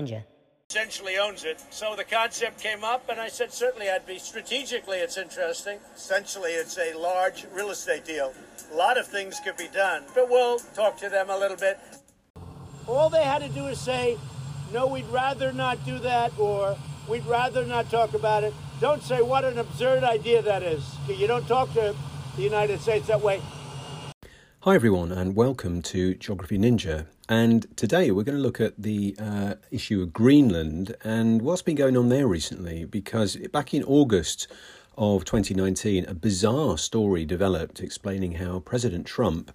Ninja. Essentially owns it. So the concept came up, and I said, certainly I'd be strategically, it's interesting. Essentially, it's a large real estate deal. A lot of things could be done, but we'll talk to them a little bit. All they had to do is say, no, we'd rather not do that, or we'd rather not talk about it. Don't say what an absurd idea that is. You don't talk to the United States that way. Hi, everyone, and welcome to Geography Ninja. And today we're going to look at the uh, issue of Greenland and what's been going on there recently. Because back in August of 2019, a bizarre story developed explaining how President Trump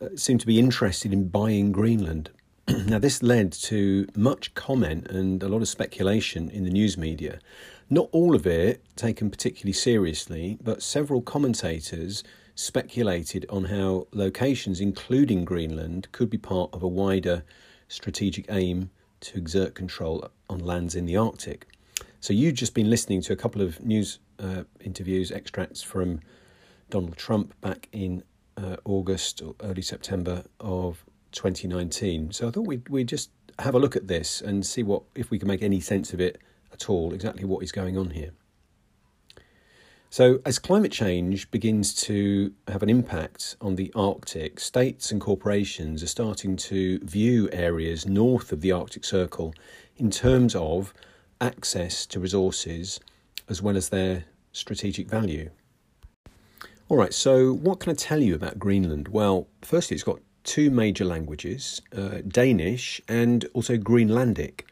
uh, seemed to be interested in buying Greenland. now, this led to much comment and a lot of speculation in the news media. Not all of it taken particularly seriously, but several commentators speculated on how locations, including Greenland, could be part of a wider strategic aim to exert control on lands in the Arctic. So, you've just been listening to a couple of news uh, interviews, extracts from Donald Trump back in uh, August or early September of 2019. So, I thought we'd, we'd just have a look at this and see what if we can make any sense of it at all, exactly what is going on here. So, as climate change begins to have an impact on the Arctic, states and corporations are starting to view areas north of the Arctic Circle in terms of access to resources as well as their strategic value. All right, so what can I tell you about Greenland? Well, firstly, it's got two major languages uh, Danish and also Greenlandic.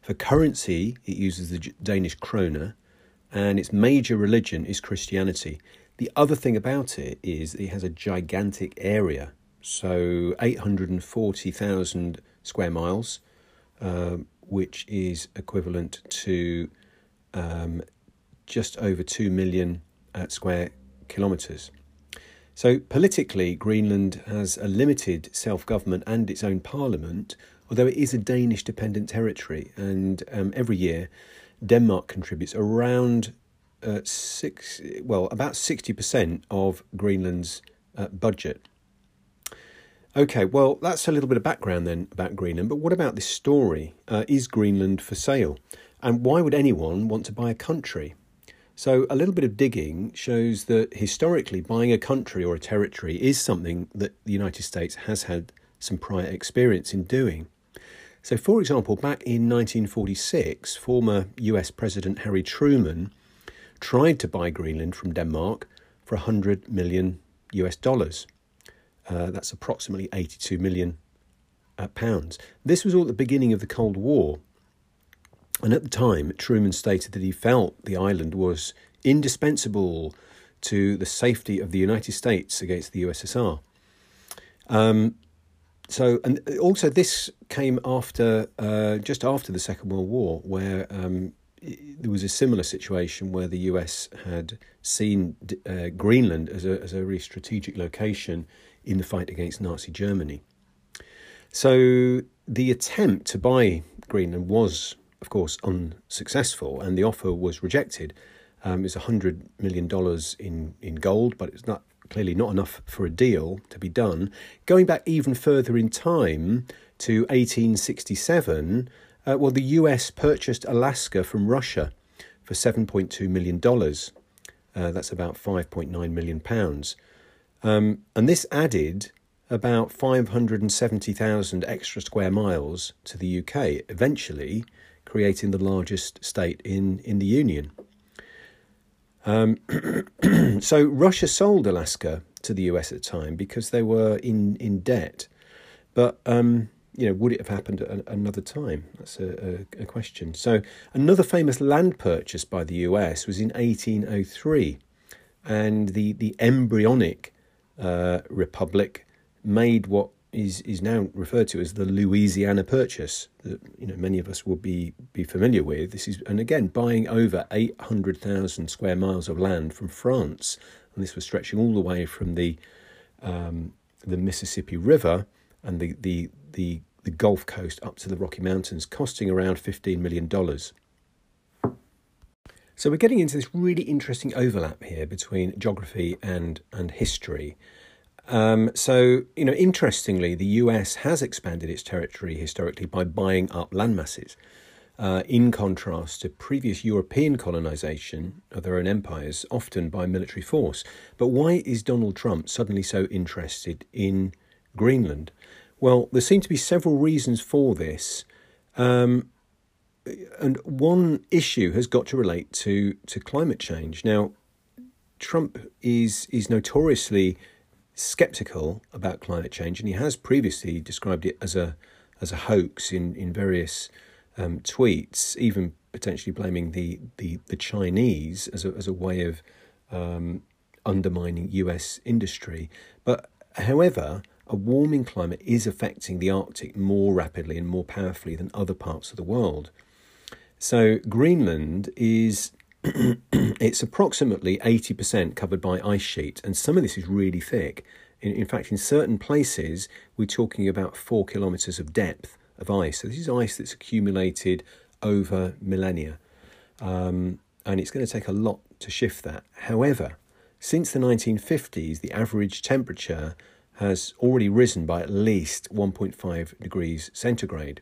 For currency, it uses the Danish krone and its major religion is Christianity. The other thing about it is it has a gigantic area, so 840,000 square miles, uh, which is equivalent to um, just over 2 million uh, square kilometres. So, politically, Greenland has a limited self government and its own parliament, although it is a Danish dependent territory, and um, every year Denmark contributes around uh, six, well, about sixty percent of Greenland's uh, budget. Okay, well, that's a little bit of background then about Greenland. But what about this story? Uh, is Greenland for sale? And why would anyone want to buy a country? So, a little bit of digging shows that historically, buying a country or a territory is something that the United States has had some prior experience in doing. So, for example, back in 1946, former US President Harry Truman tried to buy Greenland from Denmark for 100 million US dollars. Uh, that's approximately 82 million uh, pounds. This was all at the beginning of the Cold War. And at the time, Truman stated that he felt the island was indispensable to the safety of the United States against the USSR. Um, so and also this came after uh, just after the Second World War, where um, there was a similar situation where the US had seen uh, Greenland as a as a really strategic location in the fight against Nazi Germany. So the attempt to buy Greenland was, of course, unsuccessful, and the offer was rejected. Um, it's hundred million dollars in in gold, but it's not clearly not enough for a deal to be done. Going back even further in time to 1867, uh, well, the US purchased Alaska from Russia for $7.2 million. Uh, that's about 5.9 million pounds. Um, and this added about 570,000 extra square miles to the UK, eventually creating the largest state in, in the Union. Um, so Russia sold Alaska to the US at the time because they were in, in debt. But um, you know, would it have happened at another time? That's a, a, a, question. So another famous land purchase by the US was in 1803, and the the embryonic uh, republic made what is is now referred to as the Louisiana Purchase that you know many of us will be be familiar with. This is and again buying over eight hundred thousand square miles of land from France, and this was stretching all the way from the um, the Mississippi River and the the the the Gulf Coast up to the Rocky Mountains, costing around fifteen million dollars. So we're getting into this really interesting overlap here between geography and and history Um, so, you know, interestingly, the US has expanded its territory historically by buying up land masses. Uh, in contrast to previous European colonization of their own empires, often by military force. But why is Donald Trump suddenly so interested in Greenland? Well, there seem to be several reasons for this. Um, and one issue has got to relate to, to climate change. Now, Trump is is notoriously skeptical about climate change, and he has previously described it as a as a hoax in in various um, tweets, even potentially blaming the the, the Chinese as a as a way of um, undermining U.S. industry. But however, a warming climate is affecting the Arctic more rapidly and more powerfully than other parts of the world. So Greenland is it's approximately 80% covered by ice sheet, and some of this is really thick. In, in, fact, in certain places, we're talking about four kilometres of depth of ice. So, this is ice that's accumulated over millennia, um, and it's going to take a lot to shift that. However, since the 1950s, the average temperature has already risen by at least 1.5 degrees centigrade.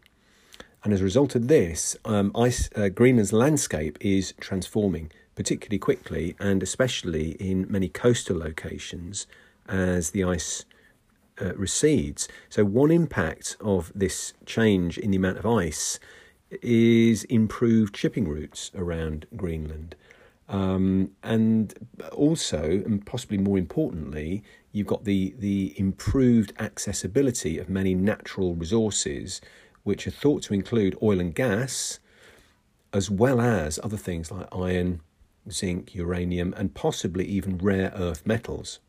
And as a result of this, um, ice, uh, Greenland's landscape is transforming particularly quickly and especially in many coastal locations as the ice uh, recedes. So, one impact of this change in the amount of ice is improved shipping routes around Greenland. Um, and also, and possibly more importantly, you've got the, the improved accessibility of many natural resources which are thought to include oil and gas, as well as other things like iron, zinc, uranium, and possibly even rare earth metals.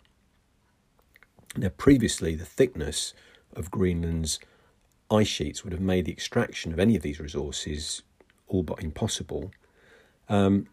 Now, previously, the thickness of Greenland's ice sheets would have made the extraction of any of these resources all but impossible. Um,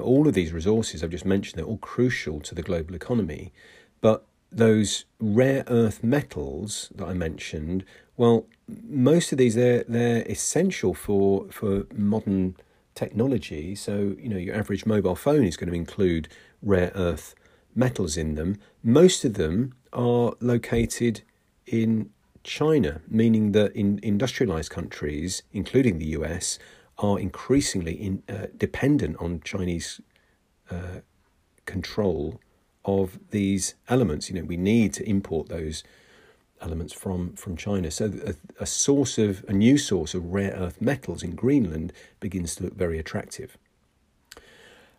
all of these resources I've just mentioned, they're all crucial to the global economy, but those rare earth metals that I mentioned, well, most of these they're they're essential for for modern technology. So you know your average mobile phone is going to include rare earth metals in them. Most of them are located in China, meaning that in industrialized countries, including the US, are increasingly in, uh, dependent on Chinese uh, control of these elements. You know, we need to import those elements from, from China. So a, a source of a new source of rare earth metals in Greenland begins to look very attractive.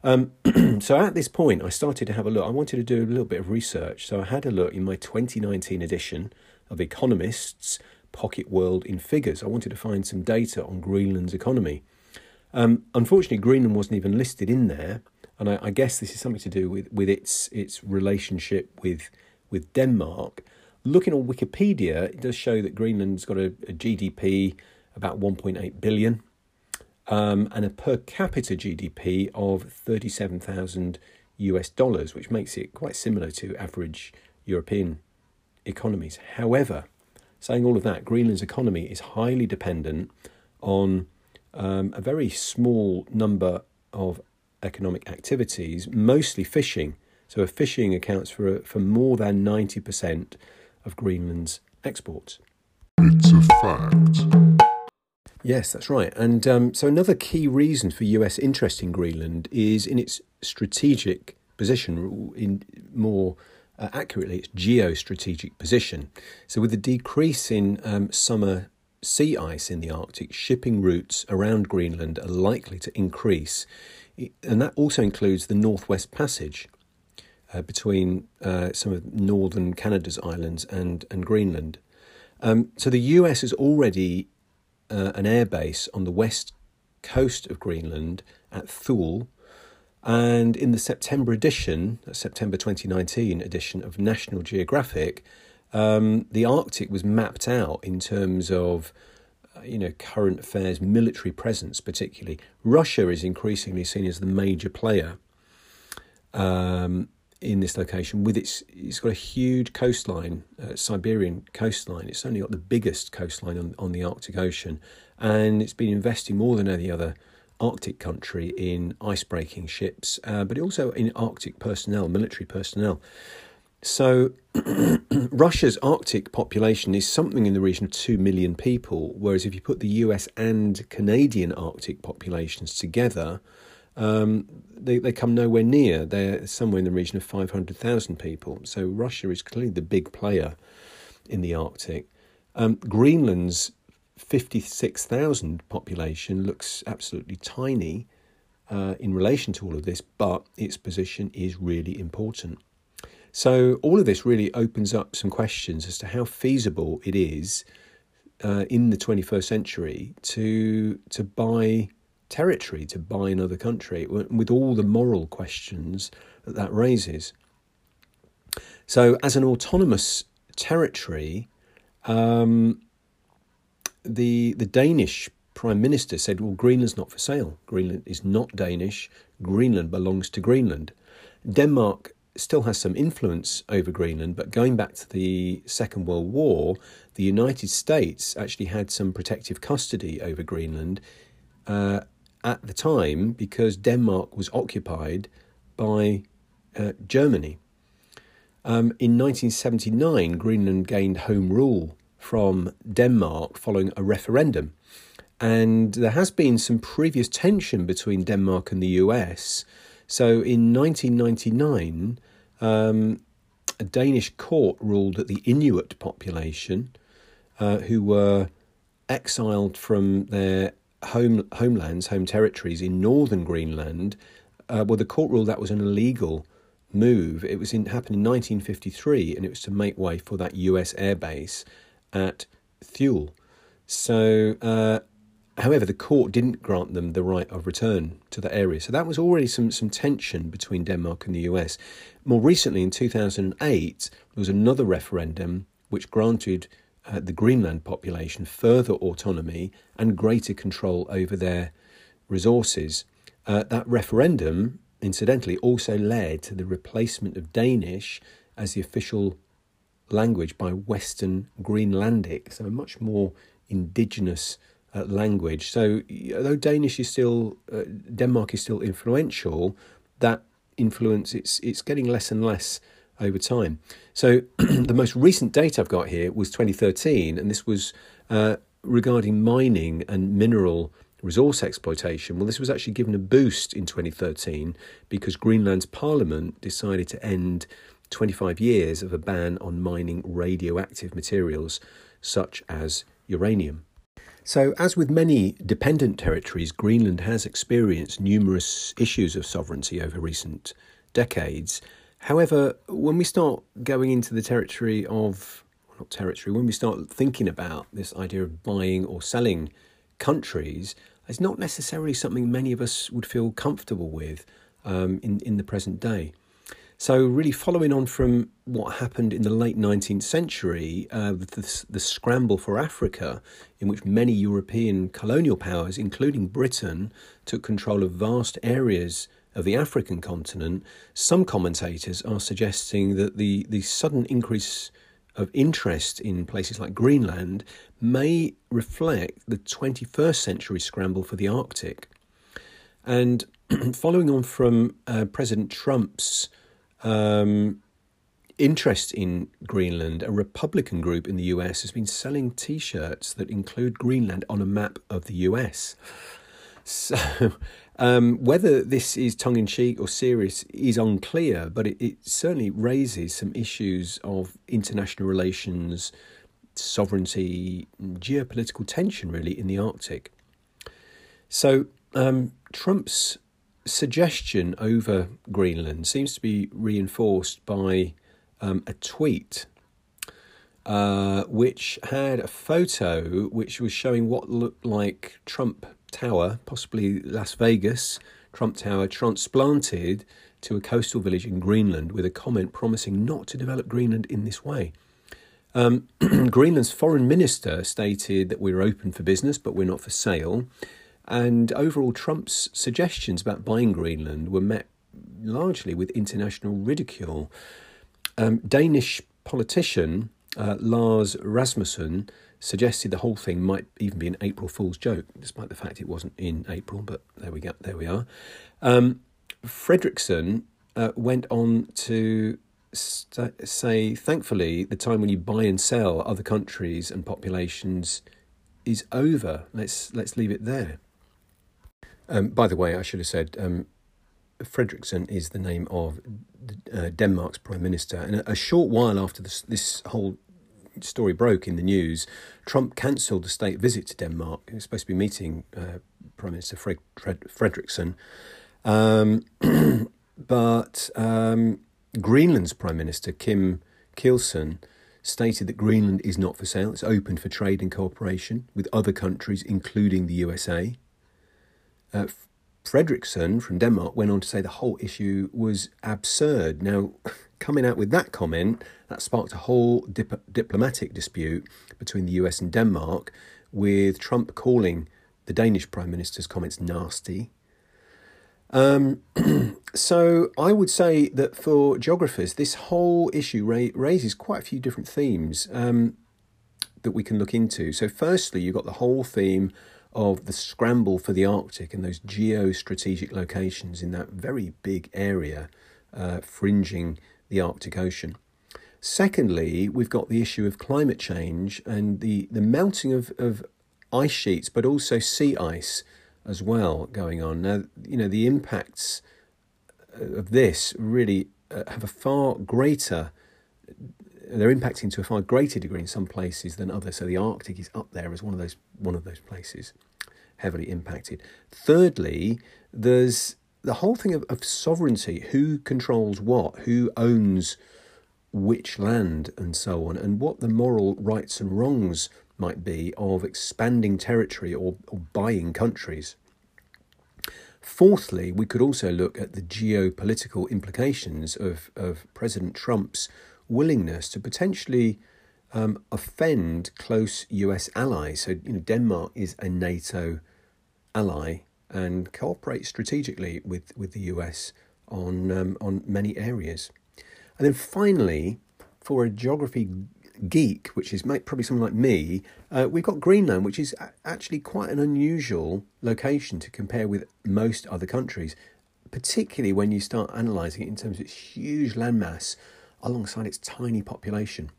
Um, so at this point, I started to have a look. I wanted to do a little bit of research. So I had a look in my 2019 edition of Economist's Pocket World in Figures. I wanted to find some data on Greenland's economy. Um, unfortunately, Greenland wasn't even listed in there, and I, I, guess this is something to do with, with its its relationship with with Denmark. Looking on Wikipedia, it does show that Greenland's got a, a GDP about 1.8 billion um, and a per capita GDP of 37,000 US dollars, which makes it quite similar to average European economies. However, saying all of that, Greenland's economy is highly dependent on um, a very small number of economic activities, mostly fishing. So, fishing accounts for, for more than 90% of Greenland's exports. It's a fact. Yes, that's right. And um, so another key reason for US interest in Greenland is in its strategic position, in more uh, accurately, its geostrategic position. So, with the decrease in um, summer sea ice in the Arctic, shipping routes around Greenland are likely to increase. And that also includes the Northwest Passage, uh, between uh, some of northern Canada's islands and, and Greenland. Um, so the US is already uh, an airbase on the west coast of Greenland at Thule. And in the September edition, September 2019 edition of National Geographic, um, the Arctic was mapped out in terms of uh, you know current affairs military presence particularly russia is increasingly seen as the major player um, in this location with its it's got a huge coastline uh, Siberian coastline. It's only got the biggest coastline on, on the Arctic Ocean. And it's been investing more than any other Arctic country in ice breaking ships uh, but also in Arctic personnel military personnel. So, Russia's Arctic population is something in the region of 2 million people, whereas if you put the US and Canadian Arctic populations together, um, they, they come nowhere near. They're somewhere in the region of 500,000 people. So, Russia is clearly the big player in the Arctic. Um, Greenland's 56,000 population looks absolutely tiny uh, in relation to all of this, but its position is really important. So, all of this really opens up some questions as to how feasible it is uh, in the 21st century to, to buy territory, to buy another country, with all the moral questions that that raises. So, as an autonomous territory, um, the the Danish prime minister said, "Well, Greenland's not for sale. Greenland is not Danish. Greenland belongs to Greenland." Denmark still has some influence over Greenland, but going back to the Second World War, the United States actually had some protective custody over Greenland uh, at the time because Denmark was occupied by uh, Germany. Um, in 1979, Greenland gained home rule from Denmark following a referendum. And there has been some previous tension between Denmark and the US so in 1999, um, a Danish court ruled that the Inuit population, uh, who were exiled from their home homelands, home territories in northern Greenland, uh, well, the court ruled that was an illegal move. It was in, happened in 1953, and it was to make way for that U.S. airbase at Thule. So uh, However, the court didn't grant them the right of return to the area. So that was already some, some tension between Denmark and the US. More recently, in 2008, there was another referendum which granted uh, the Greenland population further autonomy and greater control over their resources. Uh, that referendum, incidentally, also led to the replacement of Danish as the official language by Western Greenlandic, so a much more indigenous uh, language. So, although Danish is still, uh, Denmark is still influential, that influence it's it's getting less and less over time. So, the most recent data I've got here was 2013, and this was uh, regarding mining and mineral resource exploitation. Well, this was actually given a boost in 2013 because Greenland's parliament decided to end 25 years of a ban on mining radioactive materials such as uranium. So, as with many dependent territories, Greenland has experienced numerous issues of sovereignty over recent decades. However, when we start going into the territory of, not territory, when we start thinking about this idea of buying or selling countries, it's not necessarily something many of us would feel comfortable with um, in, in the present day. So, really, following on from what happened in the late 19th century, uh, the, the scramble for Africa, in which many European colonial powers, including Britain, took control of vast areas of the African continent, some commentators are suggesting that the, the sudden increase of interest in places like Greenland may reflect the 21st century scramble for the Arctic. And following on from uh, President Trump's um, interest in Greenland, a Republican group in the US has been selling t shirts that include Greenland on a map of the US. So, um, whether this is tongue in cheek or serious is unclear, but it, it, certainly raises some issues of international relations, sovereignty, geopolitical tension, really, in the Arctic. So, um, Trump's suggestion over Greenland seems to be reinforced by um, a tweet uh, which had a photo which was showing what looked like Trump Tower, possibly Las Vegas, Trump Tower transplanted to a coastal village in Greenland with a comment promising not to develop Greenland in this way. Um, Greenland's foreign minister stated that we're open for business, but we're not for sale. And overall, Trump's suggestions about buying Greenland were met largely with international ridicule. Um, Danish politician uh, Lars Rasmussen suggested the whole thing might even be an April Fool's joke, despite the fact it wasn't in April. But there we go. There we are. Um, Frederiksen uh, went on to st- say, thankfully, the time when you buy and sell other countries and populations is over. Let's let's leave it there. Um, by the way, I should have said um, Frederiksen is the name of uh, Denmark's prime minister, and a, a short while after this, this whole story broke in the news, Trump cancelled a state visit to Denmark. He was supposed to be meeting uh, Prime Minister Fred, Fred, Frederiksen. Um, but um, Greenland's Prime Minister, Kim Kielsen, stated that Greenland is not for sale. It's open for trade and cooperation with other countries, including the USA. Uh, Frederiksen from Denmark went on to say the whole issue was absurd. Now, coming out with that comment, that sparked a whole dip- diplomatic dispute between the US and Denmark, with Trump calling the Danish Prime Minister's comments nasty. Um, so I would say that for geographers, this whole issue ra- raises quite a few different themes um, that we can look into. So, firstly, you've got the whole theme of the scramble for the Arctic and those geostrategic locations in that very big area uh, fringing the Arctic Ocean. Secondly, we've got the issue of climate change and the, the melting of, of ice sheets, but also sea ice as well going on. Now, you know, the impacts of this really uh, have a far greater, they're impacting to a far greater degree in some places than others. So the Arctic is up there as one of those one of those places heavily impacted. Thirdly, there's the whole thing of, of sovereignty who controls what, who owns which land, and so on, and what the moral rights and wrongs might be of expanding territory or, or buying countries. Fourthly, we could also look at the geopolitical implications of, of President Trump's willingness to potentially um, offend close US allies. So, you know, Denmark is a NATO ally and cooperate strategically with, with the US on, um, on many areas. And then finally, for a geography geek, which is probably someone like me, uh, we've got Greenland, which is actually quite an unusual location to compare with most other countries, particularly when you start analysing it in terms of its huge landmass alongside its tiny population.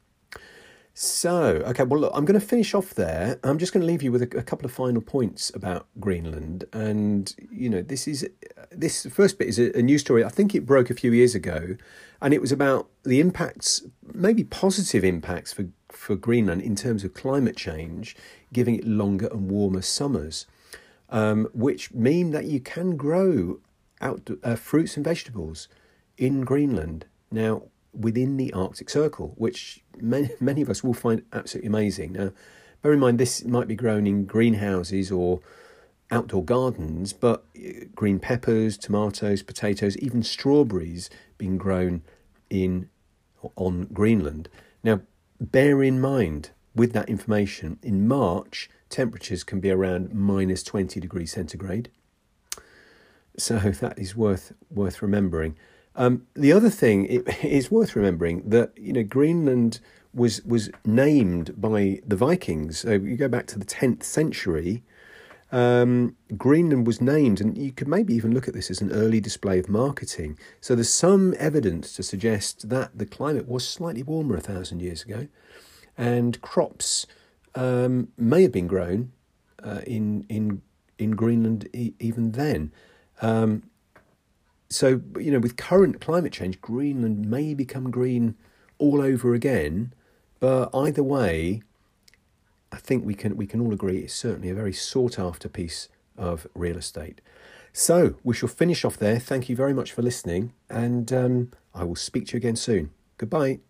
So, okay, well, look, I'm going to finish off there. I'm just going to leave you with a, a, couple of final points about Greenland. And, you know, this is this first bit is a, a news story. I think it broke a few years ago, and it was about the impacts, maybe positive impacts for, for Greenland in terms of climate change, giving it longer and warmer summers, um, which mean that you can grow out uh, fruits and vegetables in Greenland. Now, within the Arctic Circle, which many, many of us will find absolutely amazing. Now, bear in mind this might be grown in greenhouses or outdoor gardens, but uh, green peppers, tomatoes, potatoes, even strawberries being grown in on Greenland. Now, bear in mind with that information, in March temperatures can be around minus 20 degrees centigrade. So that is worth worth remembering. Um, the other thing it is worth remembering that you know Greenland was was named by the Vikings. So you go back to the tenth century. Um, Greenland was named, and you could maybe even look at this as an early display of marketing. So there's some evidence to suggest that the climate was slightly warmer a thousand years ago, and crops um, may have been grown uh, in in in Greenland e- even then. Um, so, you know, with current climate change, Greenland may become green all over again. But either way, I think we can we can all agree it's certainly a very sought after piece of real estate. So we shall finish off there. Thank you very much for listening, and um, I will speak to you again soon. Goodbye.